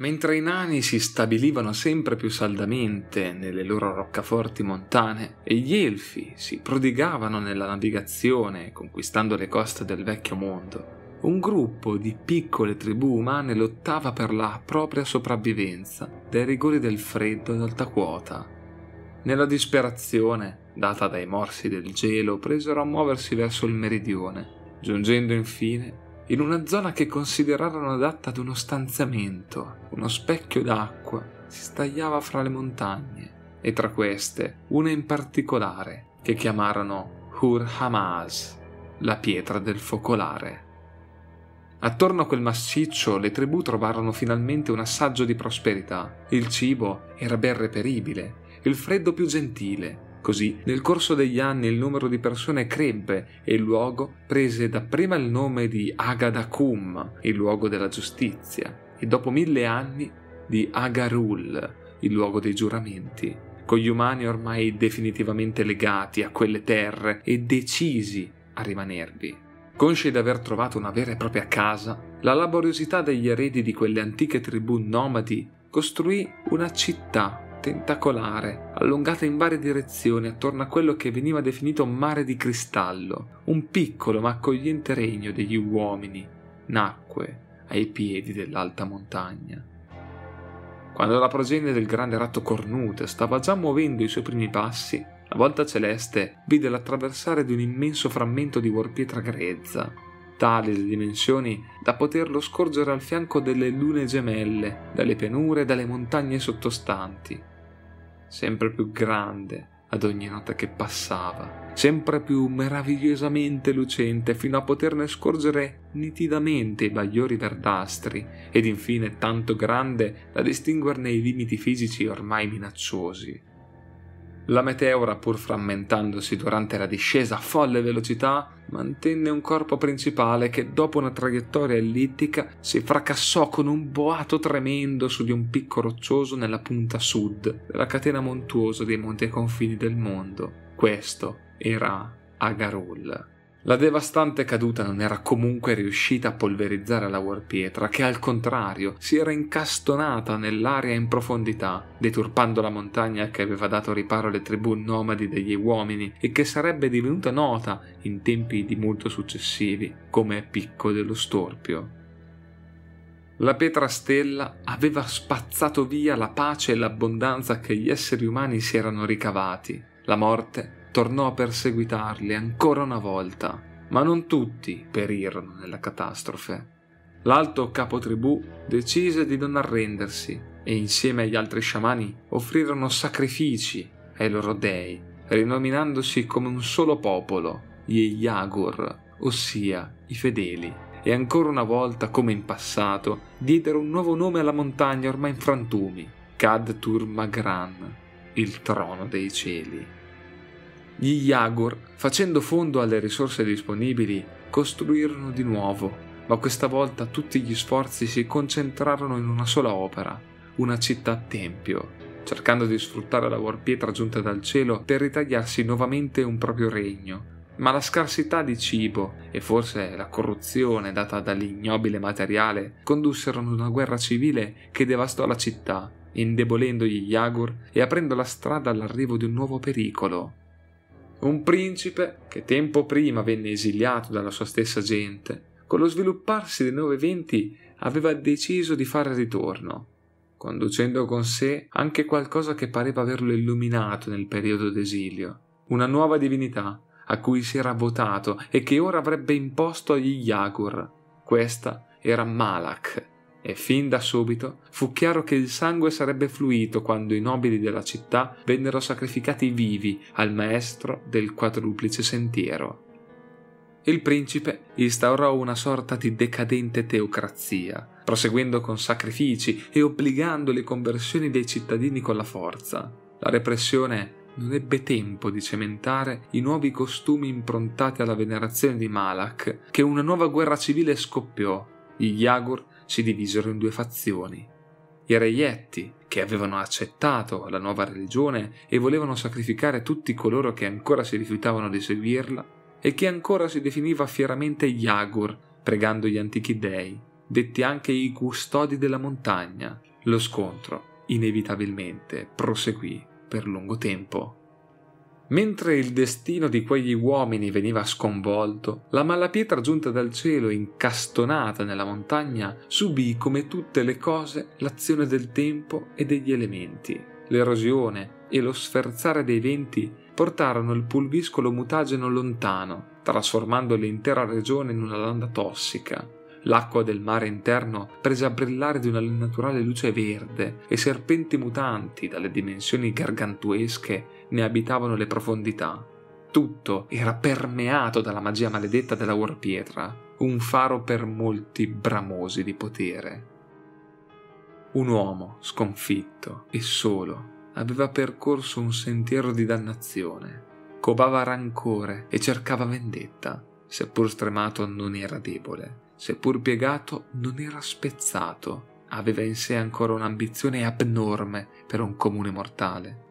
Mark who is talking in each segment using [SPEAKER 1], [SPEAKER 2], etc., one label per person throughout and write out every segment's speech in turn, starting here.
[SPEAKER 1] Mentre i nani si stabilivano sempre più saldamente nelle loro roccaforti montane e gli elfi si prodigavano nella navigazione conquistando le coste del vecchio mondo, un gruppo di piccole tribù umane lottava per la propria sopravvivenza dai rigori del freddo ad alta quota. Nella disperazione, data dai morsi del gelo, presero a muoversi verso il meridione, giungendo infine in una zona che considerarono adatta ad uno stanziamento. Uno specchio d'acqua si stagliava fra le montagne e tra queste una in particolare che chiamarono Hur Hamaz, la pietra del focolare. Attorno a quel massiccio le tribù trovarono finalmente un assaggio di prosperità. Il cibo era ben reperibile, il freddo più gentile. Così, nel corso degli anni il numero di persone crebbe e il luogo prese dapprima il nome di Agadakum, il luogo della giustizia, e dopo mille anni di Agarul, il luogo dei giuramenti, con gli umani ormai definitivamente legati a quelle terre e decisi a rimanervi. Consci di aver trovato una vera e propria casa, la laboriosità degli eredi di quelle antiche tribù nomadi costruì una città tentacolare, allungata in varie direzioni attorno a quello che veniva definito mare di cristallo, un piccolo ma accogliente regno degli uomini, nacque ai piedi dell'alta montagna. Quando la progenie del grande ratto cornuto stava già muovendo i suoi primi passi, la volta celeste vide l'attraversare di un immenso frammento di vorpietra grezza, tale le dimensioni da poterlo scorgere al fianco delle lune gemelle, dalle pianure e dalle montagne sottostanti. Sempre più grande ad ogni nota che passava, sempre più meravigliosamente lucente fino a poterne scorgere nitidamente i bagliori verdastri ed infine tanto grande da distinguerne i limiti fisici ormai minacciosi. La meteora, pur frammentandosi durante la discesa a folle velocità, mantenne un corpo principale che dopo una traiettoria ellittica si fracassò con un boato tremendo su di un picco roccioso nella punta sud della catena montuosa dei monti ai confini del mondo. Questo era Agarul. La devastante caduta non era comunque riuscita a polverizzare la Warpietra, che al contrario si era incastonata nell'aria in profondità, deturpando la montagna che aveva dato riparo alle tribù nomadi degli uomini e che sarebbe divenuta nota in tempi di molto successivi come Picco dello Storpio. La pietra stella aveva spazzato via la pace e l'abbondanza che gli esseri umani si erano ricavati. La morte tornò a perseguitarli ancora una volta, ma non tutti perirono nella catastrofe. L'alto capotribù decise di non arrendersi e insieme agli altri sciamani offrirono sacrifici ai loro dei, rinominandosi come un solo popolo, gli Yagur, ossia i fedeli. E ancora una volta, come in passato, diedero un nuovo nome alla montagna ormai in frantumi, Kad Tur Magran, il trono dei cieli. Gli Yagur, facendo fondo alle risorse disponibili, costruirono di nuovo, ma questa volta tutti gli sforzi si concentrarono in una sola opera, una città-tempio, cercando di sfruttare la warpietra giunta dal cielo per ritagliarsi nuovamente un proprio regno. Ma la scarsità di cibo e forse la corruzione data dall'ignobile materiale condussero ad una guerra civile che devastò la città, indebolendo gli Yagur e aprendo la strada all'arrivo di un nuovo pericolo, un principe che tempo prima venne esiliato dalla sua stessa gente, con lo svilupparsi dei nuovi eventi aveva deciso di fare ritorno, conducendo con sé anche qualcosa che pareva averlo illuminato nel periodo d'esilio, una nuova divinità a cui si era votato e che ora avrebbe imposto agli Yagur. Questa era Malak, e fin da subito fu chiaro che il sangue sarebbe fluito quando i nobili della città vennero sacrificati vivi al maestro del quadruplice sentiero. Il principe instaurò una sorta di decadente teocrazia, proseguendo con sacrifici e obbligando le conversioni dei cittadini con la forza. La repressione non ebbe tempo di cementare i nuovi costumi improntati alla venerazione di Malak, che una nuova guerra civile scoppiò. Gli Yagur si divisero in due fazioni. I reietti, che avevano accettato la nuova religione e volevano sacrificare tutti coloro che ancora si rifiutavano di seguirla, e chi ancora si definiva fieramente Yagur, pregando gli antichi dei, detti anche i custodi della montagna, Lo scontro, inevitabilmente, proseguì per lungo tempo. Mentre il destino di quegli uomini veniva sconvolto, la malapietra giunta dal cielo, incastonata nella montagna, subì come tutte le cose l'azione del tempo e degli elementi. L'erosione e lo sferzare dei venti portarono il pulviscolo mutageno lontano, trasformando l'intera regione in una landa tossica. L'acqua del mare interno prese a brillare di una naturale luce verde e serpenti mutanti dalle dimensioni gargantuesche ne abitavano le profondità. Tutto era permeato dalla magia maledetta della Warpietra, un faro per molti bramosi di potere. Un uomo sconfitto e solo aveva percorso un sentiero di dannazione, covava rancore e cercava vendetta, seppur stremato non era debole, seppur piegato non era spezzato, aveva in sé ancora un'ambizione abnorme per un comune mortale.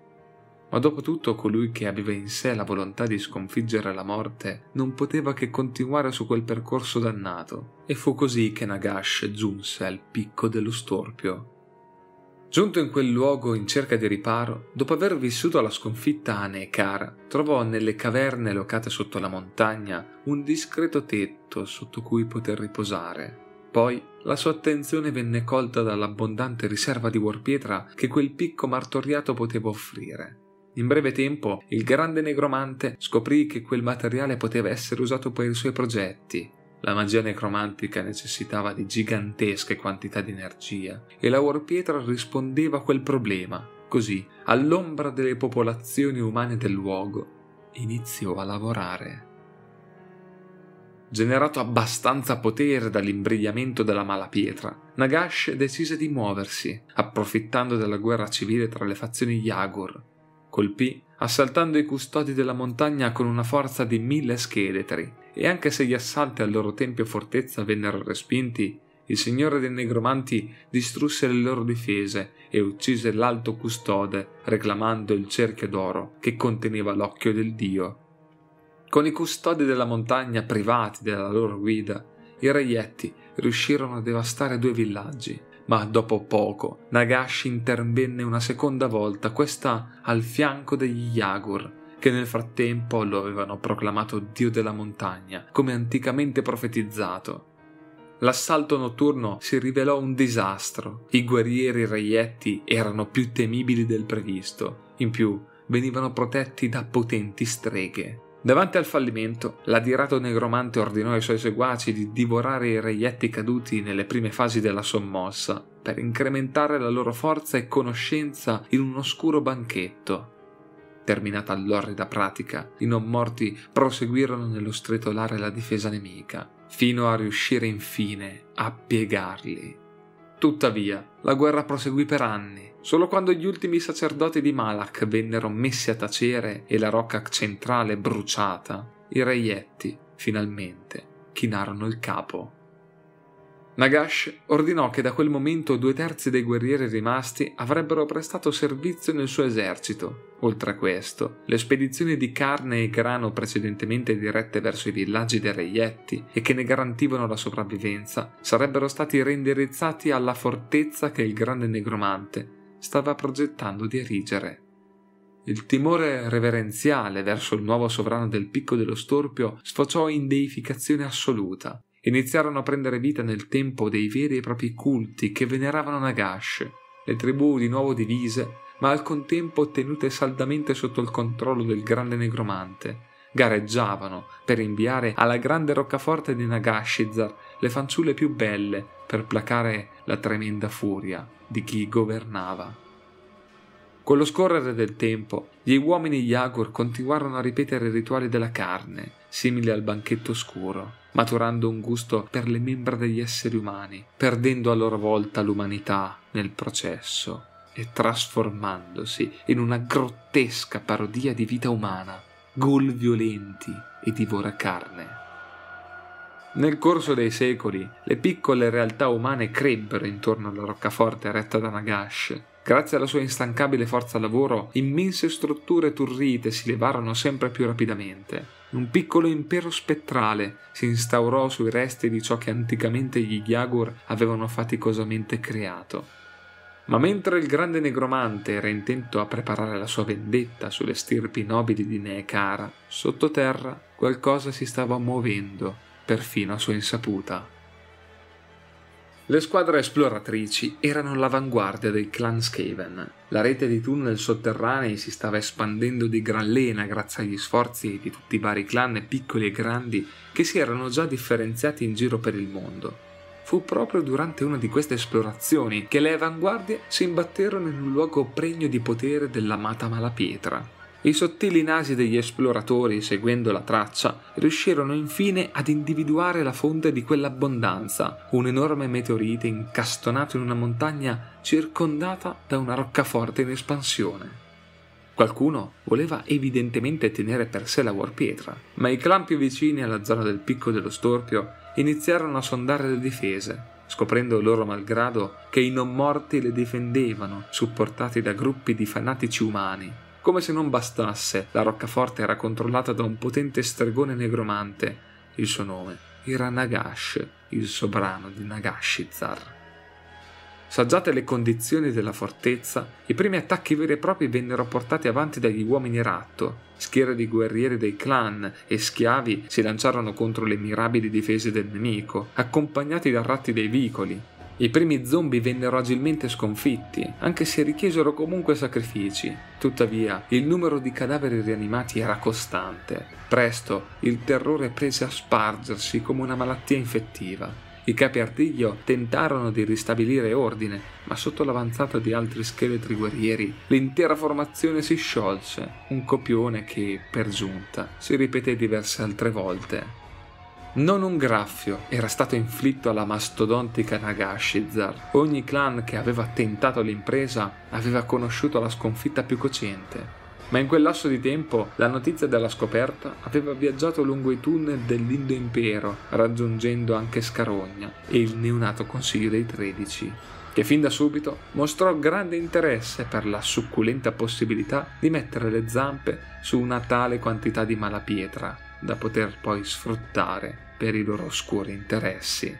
[SPEAKER 1] Ma dopo tutto colui che aveva in sé la volontà di sconfiggere la morte non poteva che continuare su quel percorso dannato, e fu così che Nagash giunse al picco dello storpio, Giunto in quel luogo in cerca di riparo, dopo aver vissuto la sconfitta a Nekar, trovò nelle caverne locate sotto la montagna un discreto tetto sotto cui poter riposare. Poi la sua attenzione venne colta dall'abbondante riserva di warpietra che quel picco martoriato poteva offrire. In breve tempo il grande negromante scoprì che quel materiale poteva essere usato per i suoi progetti la magia necromantica necessitava di gigantesche quantità di energia e la Warpietra rispondeva a quel problema. Così, all'ombra delle popolazioni umane del luogo, iniziò a lavorare. Generato abbastanza potere dall'imbrigliamento della malapietra, Nagash decise di muoversi, approfittando della guerra civile tra le fazioni Yagur. Colpì, assaltando i custodi della montagna con una forza di mille scheletri e anche se gli assalti al loro tempio fortezza vennero respinti, il signore dei negromanti distrusse le loro difese e uccise l'alto custode, reclamando il cerchio d'oro che conteneva l'occhio del dio. Con i custodi della montagna privati della loro guida, i reietti riuscirono a devastare due villaggi, ma dopo poco Nagashi intervenne una seconda volta, questa al fianco degli Yagur, che nel frattempo lo avevano proclamato dio della montagna, come anticamente profetizzato. L'assalto notturno si rivelò un disastro. I guerrieri reietti erano più temibili del previsto. In più, venivano protetti da potenti streghe. Davanti al fallimento, l'adirato negromante ordinò ai suoi seguaci di divorare i reietti caduti nelle prime fasi della sommossa, per incrementare la loro forza e conoscenza in un oscuro banchetto. Terminata l'orrida pratica, i non morti proseguirono nello stritolare la difesa nemica, fino a riuscire infine a piegarli. Tuttavia, la guerra proseguì per anni. Solo quando gli ultimi sacerdoti di Malak vennero messi a tacere e la rocca centrale bruciata, i reietti, finalmente, chinarono il capo. Nagash ordinò che da quel momento due terzi dei guerrieri rimasti avrebbero prestato servizio nel suo esercito. Oltre a questo, le spedizioni di carne e grano precedentemente dirette verso i villaggi dei reietti e che ne garantivano la sopravvivenza sarebbero stati reindirizzati alla fortezza che il grande negromante stava progettando di erigere. Il timore reverenziale verso il nuovo sovrano del picco dello Storpio sfociò in deificazione assoluta iniziarono a prendere vita nel tempo dei veri e propri culti che veneravano Nagash, le tribù di nuovo divise, ma al contempo tenute saldamente sotto il controllo del grande negromante, gareggiavano per inviare alla grande roccaforte di Nagashizar le fanciulle più belle per placare la tremenda furia di chi governava. Con lo scorrere del tempo, gli uomini Yagur continuarono a ripetere i rituali della carne, simili al banchetto scuro, maturando un gusto per le membra degli esseri umani, perdendo a loro volta l'umanità nel processo e trasformandosi in una grottesca parodia di vita umana, ghoul violenti e divora carne. Nel corso dei secoli, le piccole realtà umane crebbero intorno alla roccaforte retta da Nagash, Grazie alla sua instancabile forza lavoro, immense strutture turrite si levarono sempre più rapidamente. Un piccolo impero spettrale si instaurò sui resti di ciò che anticamente gli Yagur avevano faticosamente creato. Ma mentre il grande negromante era intento a preparare la sua vendetta sulle stirpi nobili di Neekara, sottoterra qualcosa si stava muovendo, perfino a sua insaputa. Le squadre esploratrici erano l'avanguardia del clan Skaven. La rete di tunnel sotterranei si stava espandendo di gran lena grazie agli sforzi di tutti i vari clan piccoli e grandi che si erano già differenziati in giro per il mondo. Fu proprio durante una di queste esplorazioni che le avanguardie si imbatterono in un luogo pregno di potere dell'amata Malapietra. I sottili nasi degli esploratori, seguendo la traccia, riuscirono infine ad individuare la fonte di quell'abbondanza, un enorme meteorite incastonato in una montagna circondata da una roccaforte in espansione. Qualcuno voleva evidentemente tenere per sé la Warpietra, ma i clan più vicini alla zona del picco dello Storpio iniziarono a sondare le difese, scoprendo loro malgrado che i non morti le difendevano, supportati da gruppi di fanatici umani come se non bastasse, la roccaforte era controllata da un potente stregone negromante. Il suo nome era Nagash, il sovrano di Nagashizar. Saggiate le condizioni della fortezza, i primi attacchi veri e propri vennero portati avanti dagli uomini ratto. Schiere di guerrieri dei clan e schiavi si lanciarono contro le mirabili difese del nemico, accompagnati da ratti dei vicoli, i primi zombie vennero agilmente sconfitti, anche se richiesero comunque sacrifici. Tuttavia, il numero di cadaveri rianimati era costante. Presto, il terrore prese a spargersi come una malattia infettiva. I capi artiglio tentarono di ristabilire ordine, ma sotto l'avanzata di altri scheletri guerrieri l'intera formazione si sciolse, un copione che, per giunta, si ripeté diverse altre volte. Non un graffio era stato inflitto alla mastodontica Nagashizar. Ogni clan che aveva tentato l'impresa aveva conosciuto la sconfitta più cocente. Ma in quel lasso di tempo la notizia della scoperta aveva viaggiato lungo i tunnel dell'Indo Impero, raggiungendo anche Scarogna e il neonato Consiglio dei Tredici, che fin da subito mostrò grande interesse per la succulenta possibilità di mettere le zampe su una tale quantità di malapietra da poter poi sfruttare per i loro oscuri interessi.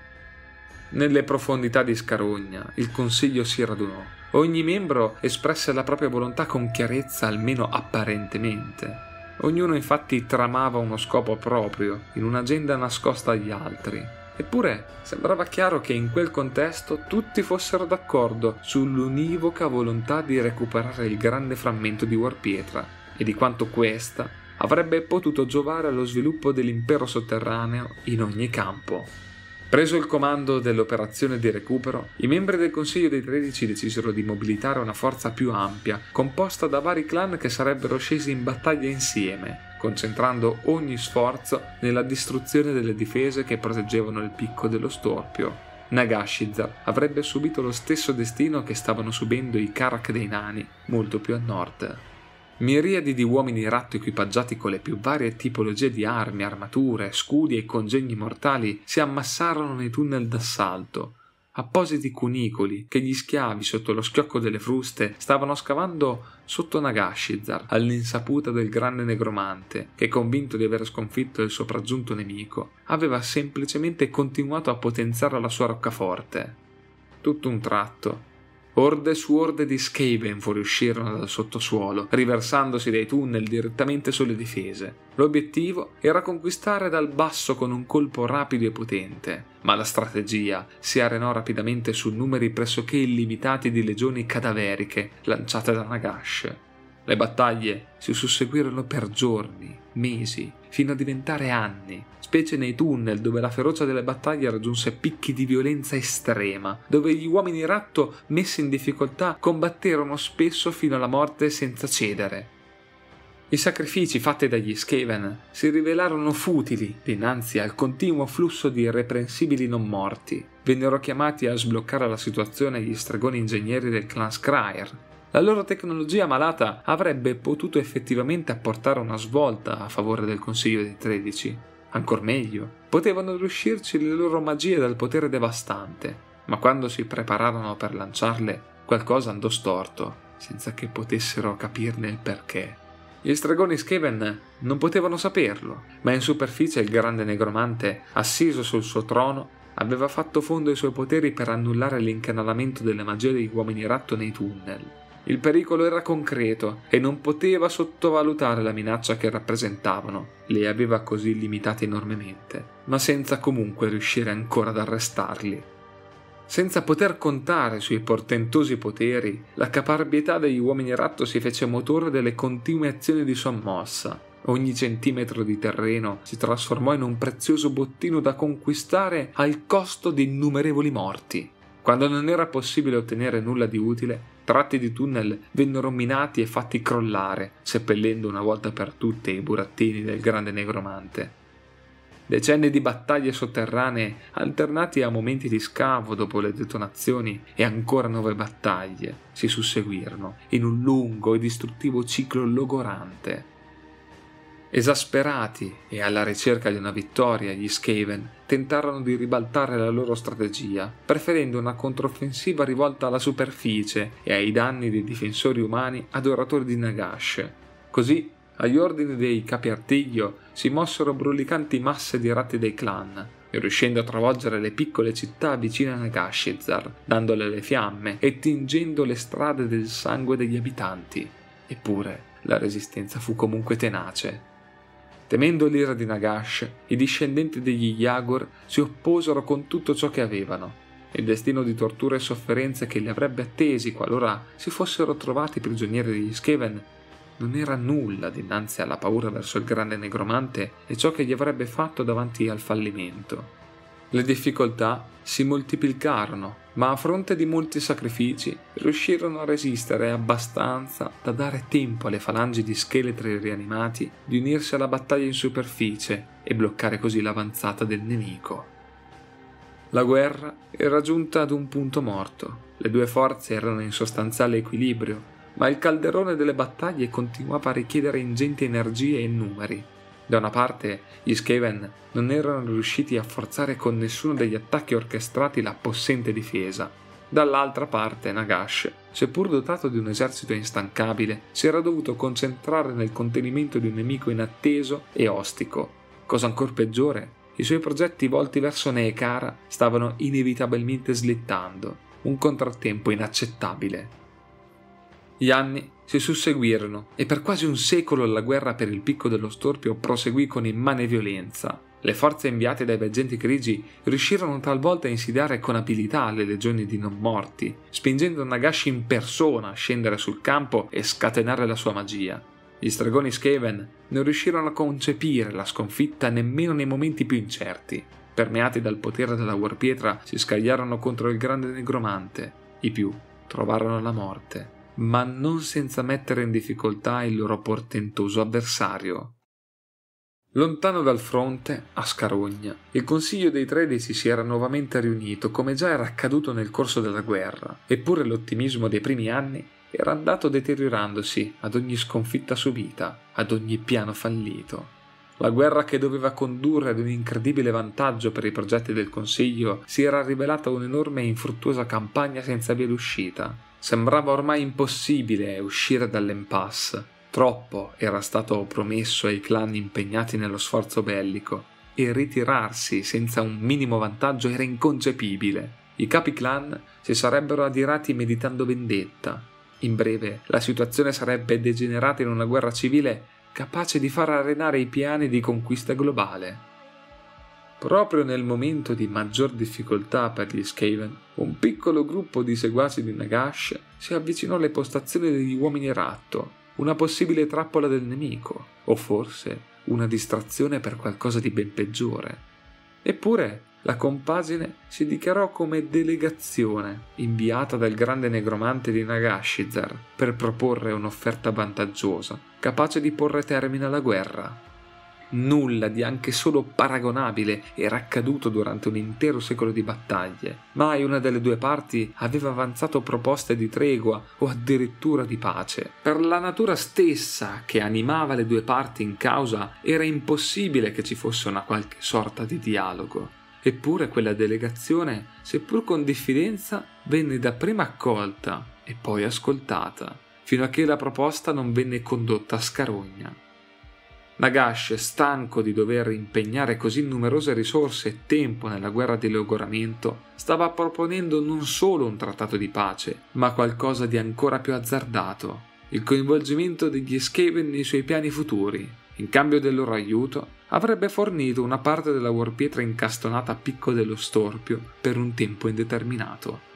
[SPEAKER 1] Nelle profondità di Scarogna il consiglio si radunò. Ogni membro espresse la propria volontà con chiarezza, almeno apparentemente. Ognuno infatti tramava uno scopo proprio, in un'agenda nascosta agli altri. Eppure sembrava chiaro che in quel contesto tutti fossero d'accordo sull'univoca volontà di recuperare il grande frammento di Warpietra e di quanto questa avrebbe potuto giovare allo sviluppo dell'impero sotterraneo in ogni campo. Preso il comando dell'operazione di recupero, i membri del Consiglio dei Tredici decisero di mobilitare una forza più ampia, composta da vari clan che sarebbero scesi in battaglia insieme, concentrando ogni sforzo nella distruzione delle difese che proteggevano il picco dello Storpio. Nagashizar avrebbe subito lo stesso destino che stavano subendo i Karak dei Nani, molto più a nord. Miriadi di uomini ratto equipaggiati con le più varie tipologie di armi, armature, scudi e congegni mortali si ammassarono nei tunnel d'assalto, appositi cunicoli che gli schiavi sotto lo schiocco delle fruste stavano scavando sotto Nagashizar all'insaputa del grande negromante che convinto di aver sconfitto il sopraggiunto nemico aveva semplicemente continuato a potenziare la sua roccaforte. Tutto un tratto Orde su orde di Skaven fuoriuscirono dal sottosuolo, riversandosi dai tunnel direttamente sulle difese. L'obiettivo era conquistare dal basso con un colpo rapido e potente, ma la strategia si arenò rapidamente su numeri pressoché illimitati di legioni cadaveriche lanciate da Nagash. Le battaglie si susseguirono per giorni, mesi, fino a diventare anni, specie nei tunnel dove la ferocia delle battaglie raggiunse picchi di violenza estrema, dove gli uomini ratto messi in difficoltà combatterono spesso fino alla morte senza cedere. I sacrifici fatti dagli Skaven si rivelarono futili dinanzi al continuo flusso di irreprensibili non morti. Vennero chiamati a sbloccare la situazione gli stregoni ingegneri del clan Scryer, la loro tecnologia malata avrebbe potuto effettivamente apportare una svolta a favore del Consiglio dei Tredici. Ancor meglio, potevano riuscirci le loro magie dal potere devastante, ma quando si prepararono per lanciarle, qualcosa andò storto, senza che potessero capirne il perché. Gli stregoni Skaven non potevano saperlo, ma in superficie il grande negromante, assiso sul suo trono, aveva fatto fondo ai suoi poteri per annullare l'incanalamento delle magie degli uomini ratto nei tunnel. Il pericolo era concreto e non poteva sottovalutare la minaccia che rappresentavano. Le aveva così limitate enormemente, ma senza comunque riuscire ancora ad arrestarli. Senza poter contare sui portentosi poteri, la caparbietà degli uomini ratto si fece motore delle continue azioni di sommossa. Ogni centimetro di terreno si trasformò in un prezioso bottino da conquistare al costo di innumerevoli morti. Quando non era possibile ottenere nulla di utile, tratti di tunnel vennero minati e fatti crollare, seppellendo una volta per tutte i burattini del grande negromante. Decenni di battaglie sotterranee, alternati a momenti di scavo dopo le detonazioni e ancora nuove battaglie, si susseguirono in un lungo e distruttivo ciclo logorante. Esasperati e alla ricerca di una vittoria, gli Skaven tentarono di ribaltare la loro strategia, preferendo una controffensiva rivolta alla superficie e ai danni dei difensori umani adoratori di Nagash. Così agli ordini dei capi artiglio si mossero brulicanti masse di ratti dei clan, riuscendo a travolgere le piccole città vicine a Nagashizar, dandole le fiamme e tingendo le strade del sangue degli abitanti. Eppure la resistenza fu comunque tenace. Temendo l'ira di Nagash, i discendenti degli Yagor si opposero con tutto ciò che avevano. Il destino di torture e sofferenze che li avrebbe attesi qualora si fossero trovati prigionieri degli Skaven non era nulla dinanzi alla paura verso il grande negromante e ciò che gli avrebbe fatto davanti al fallimento. Le difficoltà si moltiplicarono, ma a fronte di molti sacrifici riuscirono a resistere abbastanza da dare tempo alle falangi di scheletri rianimati di unirsi alla battaglia in superficie e bloccare così l'avanzata del nemico. La guerra era giunta ad un punto morto. Le due forze erano in sostanziale equilibrio ma il calderone delle battaglie continuava a richiedere ingenti energie e numeri. Da una parte, gli Skaven non erano riusciti a forzare con nessuno degli attacchi orchestrati la possente difesa. Dall'altra parte, Nagash, seppur dotato di un esercito instancabile, si era dovuto concentrare nel contenimento di un nemico inatteso e ostico. Cosa ancora peggiore, i suoi progetti volti verso Neekara stavano inevitabilmente slittando, un contrattempo inaccettabile. Gli anni si susseguirono e per quasi un secolo la guerra per il picco dello Storpio proseguì con immane violenza. Le forze inviate dai veggenti grigi riuscirono talvolta a insidiare con abilità le legioni di non morti, spingendo Nagashi in persona a scendere sul campo e scatenare la sua magia. Gli stregoni Skaven non riuscirono a concepire la sconfitta nemmeno nei momenti più incerti. Permeati dal potere della Warpietra si scagliarono contro il grande negromante. I più trovarono la morte ma non senza mettere in difficoltà il loro portentoso avversario. Lontano dal fronte, a Scarogna, il Consiglio dei Tredici si era nuovamente riunito come già era accaduto nel corso della guerra, eppure l'ottimismo dei primi anni era andato deteriorandosi ad ogni sconfitta subita, ad ogni piano fallito. La guerra che doveva condurre ad un incredibile vantaggio per i progetti del Consiglio si era rivelata un'enorme e infruttuosa campagna senza via d'uscita, Sembrava ormai impossibile uscire dall'impasse. Troppo era stato promesso ai clan impegnati nello sforzo bellico e ritirarsi senza un minimo vantaggio era inconcepibile. I capi clan si sarebbero adirati meditando vendetta. In breve, la situazione sarebbe degenerata in una guerra civile capace di far arenare i piani di conquista globale. Proprio nel momento di maggior difficoltà per gli Skaven, un piccolo gruppo di seguaci di Nagash si avvicinò alle postazioni degli uomini ratto, una possibile trappola del nemico, o forse una distrazione per qualcosa di ben peggiore. Eppure la compagine si dichiarò come delegazione inviata dal grande negromante di Nagashizar per proporre un'offerta vantaggiosa, capace di porre termine alla guerra. Nulla di anche solo paragonabile era accaduto durante un intero secolo di battaglie. Mai una delle due parti aveva avanzato proposte di tregua o addirittura di pace. Per la natura stessa che animava le due parti in causa era impossibile che ci fosse una qualche sorta di dialogo. Eppure quella delegazione, seppur con diffidenza, venne dapprima accolta e poi ascoltata, fino a che la proposta non venne condotta a scarogna. Nagash, stanco di dover impegnare così numerose risorse e tempo nella guerra di logoramento, stava proponendo non solo un trattato di pace, ma qualcosa di ancora più azzardato, il coinvolgimento degli Skaven nei suoi piani futuri. In cambio del loro aiuto, avrebbe fornito una parte della warpietra incastonata a picco dello storpio per un tempo indeterminato.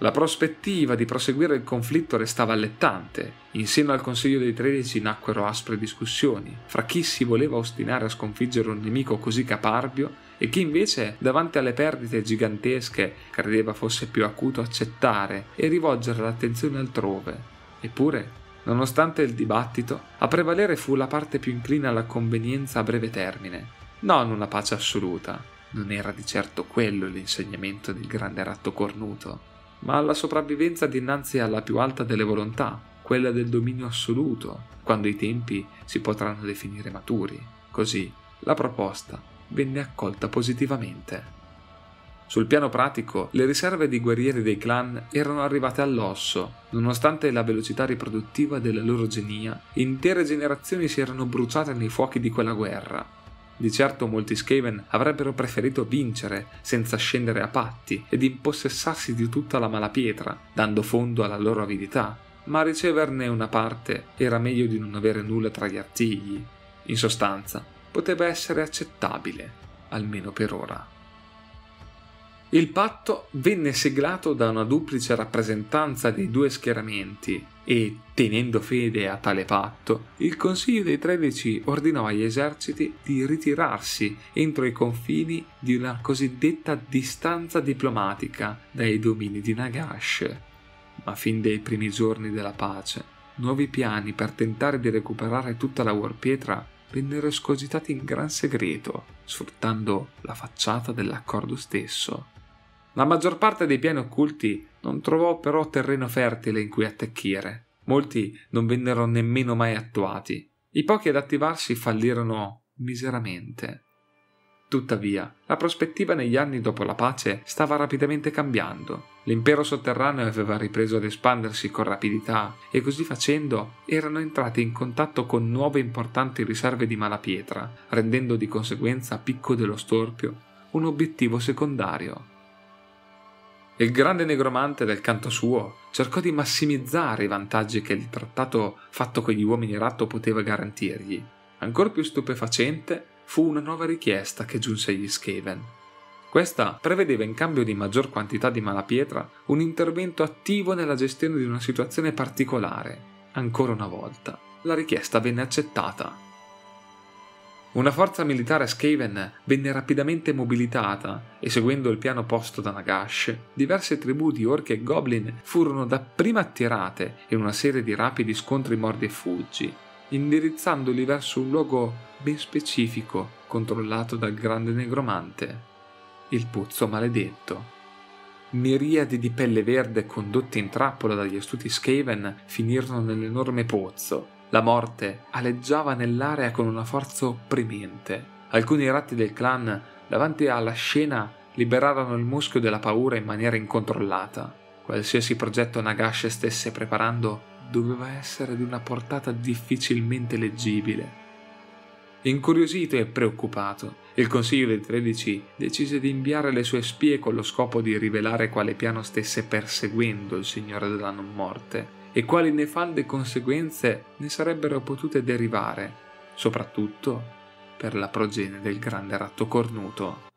[SPEAKER 1] La prospettiva di proseguire il conflitto restava allettante. In seno al Consiglio dei Tredici nacquero aspre discussioni fra chi si voleva ostinare a sconfiggere un nemico così caparbio e chi invece, davanti alle perdite gigantesche, credeva fosse più acuto accettare e rivolgere l'attenzione altrove. Eppure, nonostante il dibattito, a prevalere fu la parte più inclina alla convenienza a breve termine, non una pace assoluta. Non era di certo quello l'insegnamento del grande ratto cornuto ma alla sopravvivenza dinanzi alla più alta delle volontà, quella del dominio assoluto, quando i tempi si potranno definire maturi. Così la proposta venne accolta positivamente. Sul piano pratico, le riserve di guerrieri dei clan erano arrivate all'osso. Nonostante la velocità riproduttiva della loro genia, intere generazioni si erano bruciate nei fuochi di quella guerra di certo molti Skaven avrebbero preferito vincere senza scendere a patti ed impossessarsi di tutta la malapietra, dando fondo alla loro avidità, ma riceverne una parte era meglio di non avere nulla tra gli artigli. In sostanza, poteva essere accettabile, almeno per ora. Il patto venne siglato da una duplice rappresentanza dei due schieramenti e, tenendo fede a tale patto, il Consiglio dei Tredici ordinò agli eserciti di ritirarsi entro i confini di una cosiddetta distanza diplomatica dai domini di Nagash. Ma fin dai primi giorni della pace, nuovi piani per tentare di recuperare tutta la Warpietra vennero escogitati in gran segreto, sfruttando la facciata dell'accordo stesso. La maggior parte dei piani occulti non trovò però terreno fertile in cui attecchire. Molti non vennero nemmeno mai attuati. I pochi ad attivarsi fallirono miseramente. Tuttavia, la prospettiva negli anni dopo la pace stava rapidamente cambiando. L'impero sotterraneo aveva ripreso ad espandersi con rapidità e così facendo erano entrati in contatto con nuove importanti riserve di malapietra, rendendo di conseguenza Picco dello Storpio un obiettivo secondario. Il grande negromante del canto suo cercò di massimizzare i vantaggi che il trattato fatto con gli uomini ratto poteva garantirgli. Ancora più stupefacente fu una nuova richiesta che giunse agli Skaven. Questa prevedeva in cambio di maggior quantità di malapietra un intervento attivo nella gestione di una situazione particolare. Ancora una volta, la richiesta venne accettata una forza militare Skaven venne rapidamente mobilitata e seguendo il piano posto da Nagash, diverse tribù di orchi e goblin furono dapprima attirate in una serie di rapidi scontri mordi e fuggi, indirizzandoli verso un luogo ben specifico controllato dal grande negromante, il Pozzo Maledetto. Miriadi di pelle verde condotte in trappola dagli astuti Skaven finirono nell'enorme pozzo, la morte aleggiava nell'area con una forza opprimente. Alcuni ratti del clan, davanti alla scena, liberarono il muschio della paura in maniera incontrollata. Qualsiasi progetto Nagash stesse preparando doveva essere di una portata difficilmente leggibile. Incuriosito e preoccupato, il Consiglio dei Tredici decise di inviare le sue spie con lo scopo di rivelare quale piano stesse perseguendo il Signore della Non Morte e quali nefande conseguenze ne sarebbero potute derivare, soprattutto per la progenie del grande ratto cornuto.